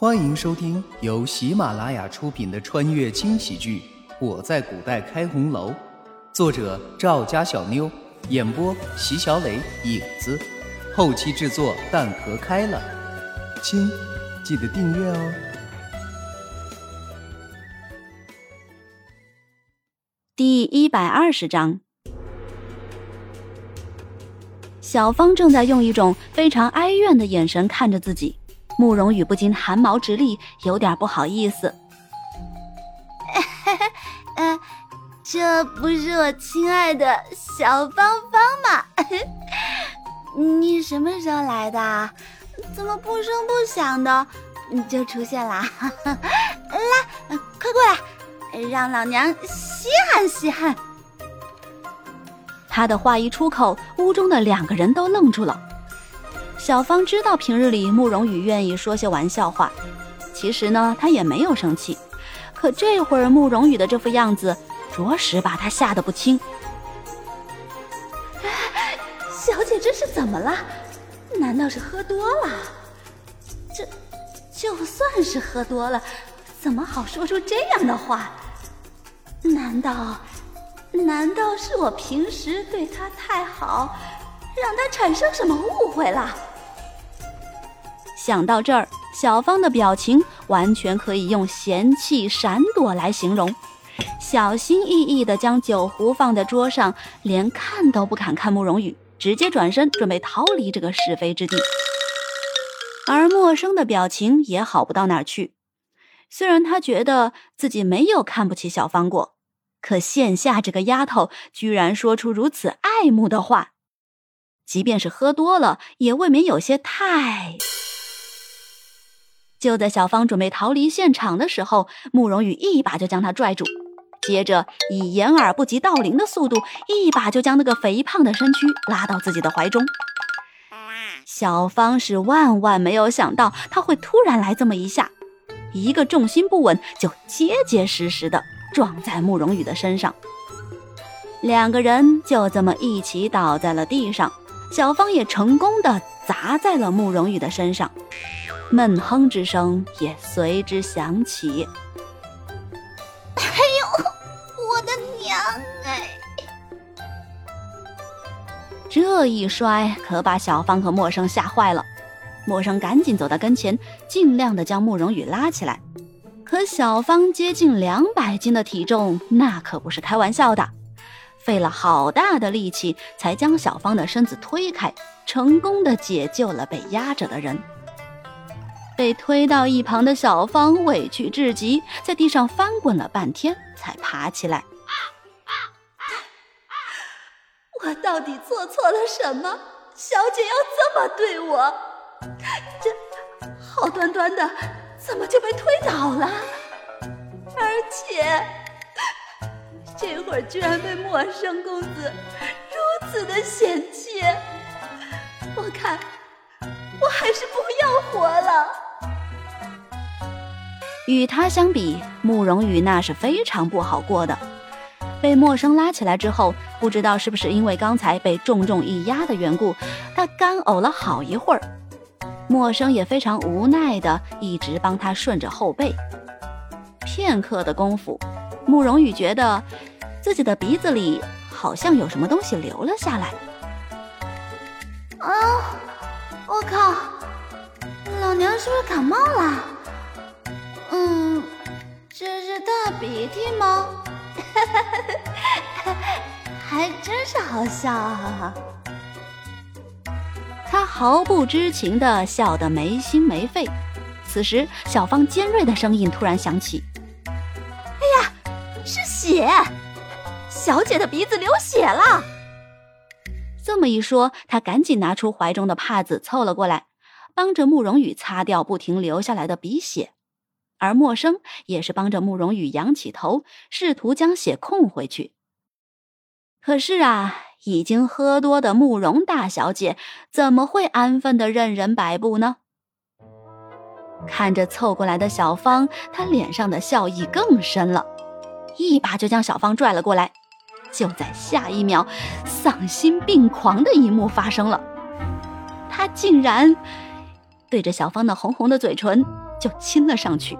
欢迎收听由喜马拉雅出品的穿越轻喜剧《我在古代开红楼》，作者赵家小妞，演播席小磊、影子，后期制作蛋壳开了。亲，记得订阅哦。第一百二十章，小芳正在用一种非常哀怨的眼神看着自己。慕容羽不禁汗毛直立，有点不好意思。呃，这不是我亲爱的小芳芳吗？你什么时候来的？怎么不声不响的就出现了？来，快过来，让老娘稀罕稀罕。他的话一出口，屋中的两个人都愣住了。小芳知道平日里慕容羽愿意说些玩笑话，其实呢，她也没有生气。可这会儿慕容羽的这副样子，着实把她吓得不轻。小姐这是怎么了？难道是喝多了？这就算是喝多了，怎么好说出这样的话？难道难道是我平时对她太好，让她产生什么误会了？想到这儿，小芳的表情完全可以用嫌弃、闪躲来形容，小心翼翼地将酒壶放在桌上，连看都不敢看慕容羽，直接转身准备逃离这个是非之地。而陌生的表情也好不到哪儿去，虽然他觉得自己没有看不起小芳过，可现下这个丫头居然说出如此爱慕的话，即便是喝多了，也未免有些太……就在小芳准备逃离现场的时候，慕容羽一把就将她拽住，接着以掩耳不及盗铃的速度，一把就将那个肥胖的身躯拉到自己的怀中。小芳是万万没有想到他会突然来这么一下，一个重心不稳就结结实实的撞在慕容羽的身上，两个人就这么一起倒在了地上，小芳也成功的砸在了慕容羽的身上。闷哼之声也随之响起。哎呦，我的娘哎！这一摔可把小芳和陌生吓坏了。陌生赶紧走到跟前，尽量的将慕容羽拉起来。可小芳接近两百斤的体重，那可不是开玩笑的，费了好大的力气才将小芳的身子推开，成功的解救了被压着的人。被推到一旁的小芳委屈至极，在地上翻滚了半天，才爬起来。我到底做错了什么？小姐要这么对我？这好端端的，怎么就被推倒了？而且这会儿居然被陌生公子如此的嫌弃，我看我还是不要活了。与他相比，慕容羽那是非常不好过的。被陌生拉起来之后，不知道是不是因为刚才被重重一压的缘故，他干呕了好一会儿。陌生也非常无奈的一直帮他顺着后背。片刻的功夫，慕容羽觉得自己的鼻子里好像有什么东西流了下来。啊！我靠！老娘是不是感冒了？嗯，这是大鼻涕吗？还真是好笑啊！他毫不知情的笑得没心没肺。此时，小芳尖锐的声音突然响起：“哎呀，是血！小姐的鼻子流血了！”这么一说，他赶紧拿出怀中的帕子凑了过来，帮着慕容羽擦掉不停流下来的鼻血。而陌生也是帮着慕容羽仰起头，试图将血控回去。可是啊，已经喝多的慕容大小姐怎么会安分的任人摆布呢？看着凑过来的小芳，她脸上的笑意更深了，一把就将小芳拽了过来。就在下一秒，丧心病狂的一幕发生了，她竟然对着小芳的红红的嘴唇。就亲了上去。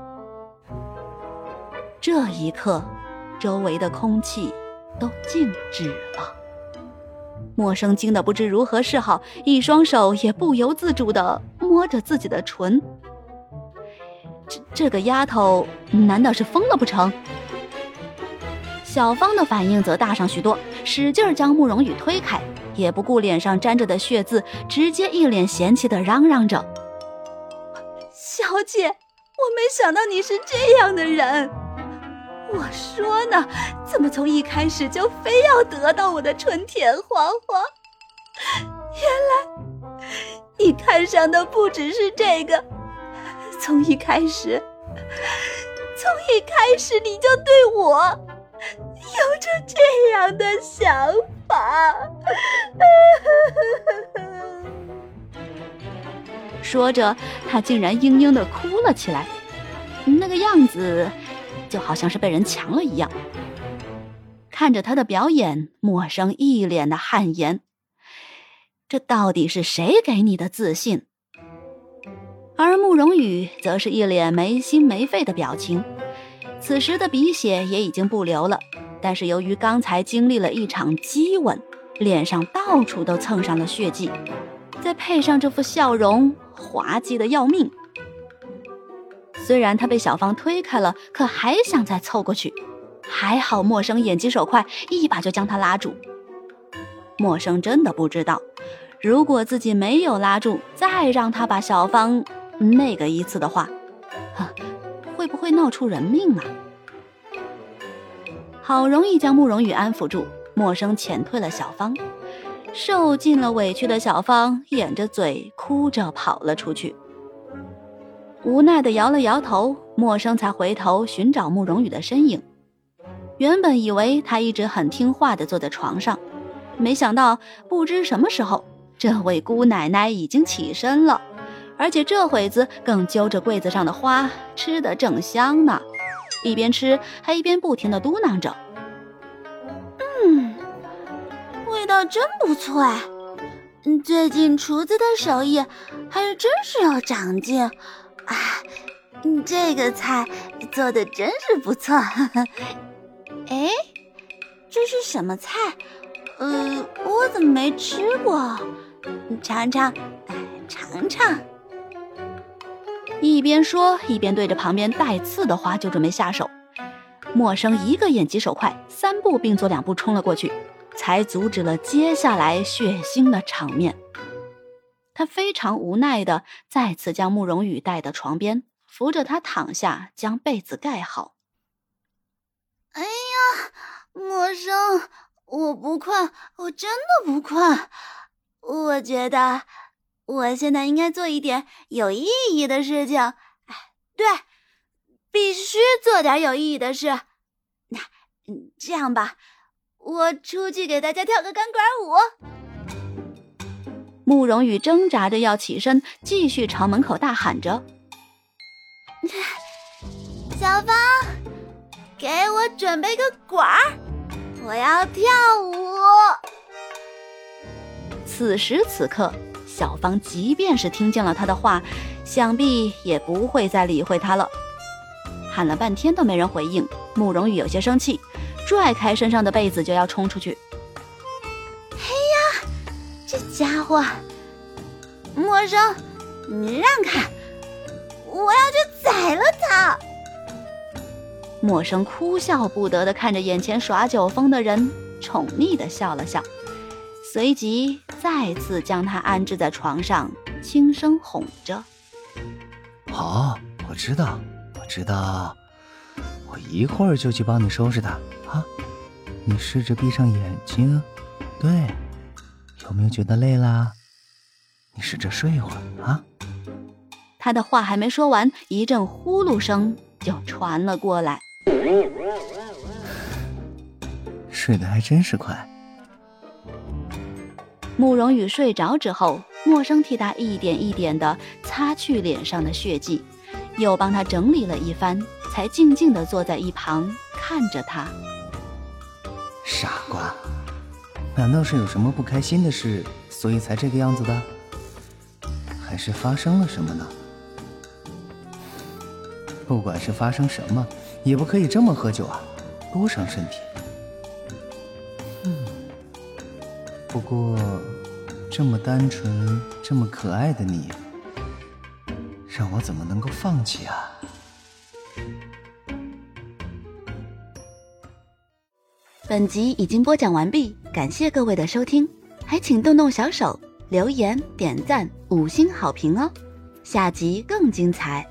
这一刻，周围的空气都静止了。默生惊得不知如何是好，一双手也不由自主地摸着自己的唇。这这个丫头难道是疯了不成？小芳的反应则大上许多，使劲将慕容羽推开，也不顾脸上沾着的血渍，直接一脸嫌弃地嚷嚷着：“小姐，我没想到你是这样的人。”我说呢，怎么从一开始就非要得到我的春田花花？原来你看上的不只是这个。从一开始，从一开始你就对我有着这样的想法。说着，他竟然嘤嘤的哭了起来，那个样子。就好像是被人强了一样。看着他的表演，陌生一脸的汗颜。这到底是谁给你的自信？而慕容羽则是一脸没心没肺的表情。此时的鼻血也已经不流了，但是由于刚才经历了一场激吻，脸上到处都蹭上了血迹，再配上这副笑容，滑稽的要命。虽然他被小芳推开了，可还想再凑过去。还好陌生眼疾手快，一把就将他拉住。陌生真的不知道，如果自己没有拉住，再让他把小芳那个一次的话，会不会闹出人命啊？好容易将慕容羽安抚住，陌生遣退了小芳。受尽了委屈的小芳掩着嘴哭着跑了出去。无奈的摇了摇头，陌生才回头寻找慕容羽的身影。原本以为他一直很听话的坐在床上，没想到不知什么时候，这位姑奶奶已经起身了，而且这会子更揪着柜子上的花，吃得正香呢。一边吃还一边不停的嘟囔着：“嗯，味道真不错哎，最近厨子的手艺还真是有长进。”啊，这个菜做的真是不错。哎，这是什么菜？呃，我怎么没吃过？尝尝，尝尝。一边说，一边对着旁边带刺的花就准备下手。陌生一个眼疾手快，三步并作两步冲了过去，才阻止了接下来血腥的场面。他非常无奈的再次将慕容羽带到床边，扶着他躺下，将被子盖好。哎呀，陌生，我不困，我真的不困。我觉得我现在应该做一点有意义的事情。哎，对，必须做点有意义的事。那，这样吧，我出去给大家跳个钢管舞。慕容羽挣扎着要起身，继续朝门口大喊着：“ 小芳，给我准备个管儿，我要跳舞。”此时此刻，小芳即便是听见了他的话，想必也不会再理会他了。喊了半天都没人回应，慕容羽有些生气，拽开身上的被子就要冲出去。这家伙，陌生，你让开！我要去宰了他！陌生哭笑不得的看着眼前耍酒疯的人，宠溺的笑了笑，随即再次将他安置在床上，轻声哄着：“好，我知道，我知道，我一会儿就去帮你收拾他啊！你试着闭上眼睛，对。”有没有觉得累啦？你试着睡一会儿啊。他的话还没说完，一阵呼噜声就传了过来。睡得还真是快。慕容羽睡着之后，默生替他一点一点的擦去脸上的血迹，又帮他整理了一番，才静静的坐在一旁看着他。傻瓜。难道是有什么不开心的事，所以才这个样子的？还是发生了什么呢？不管是发生什么，也不可以这么喝酒啊，多伤身体。嗯，不过这么单纯、这么可爱的你，让我怎么能够放弃啊？本集已经播讲完毕，感谢各位的收听，还请动动小手留言、点赞、五星好评哦！下集更精彩。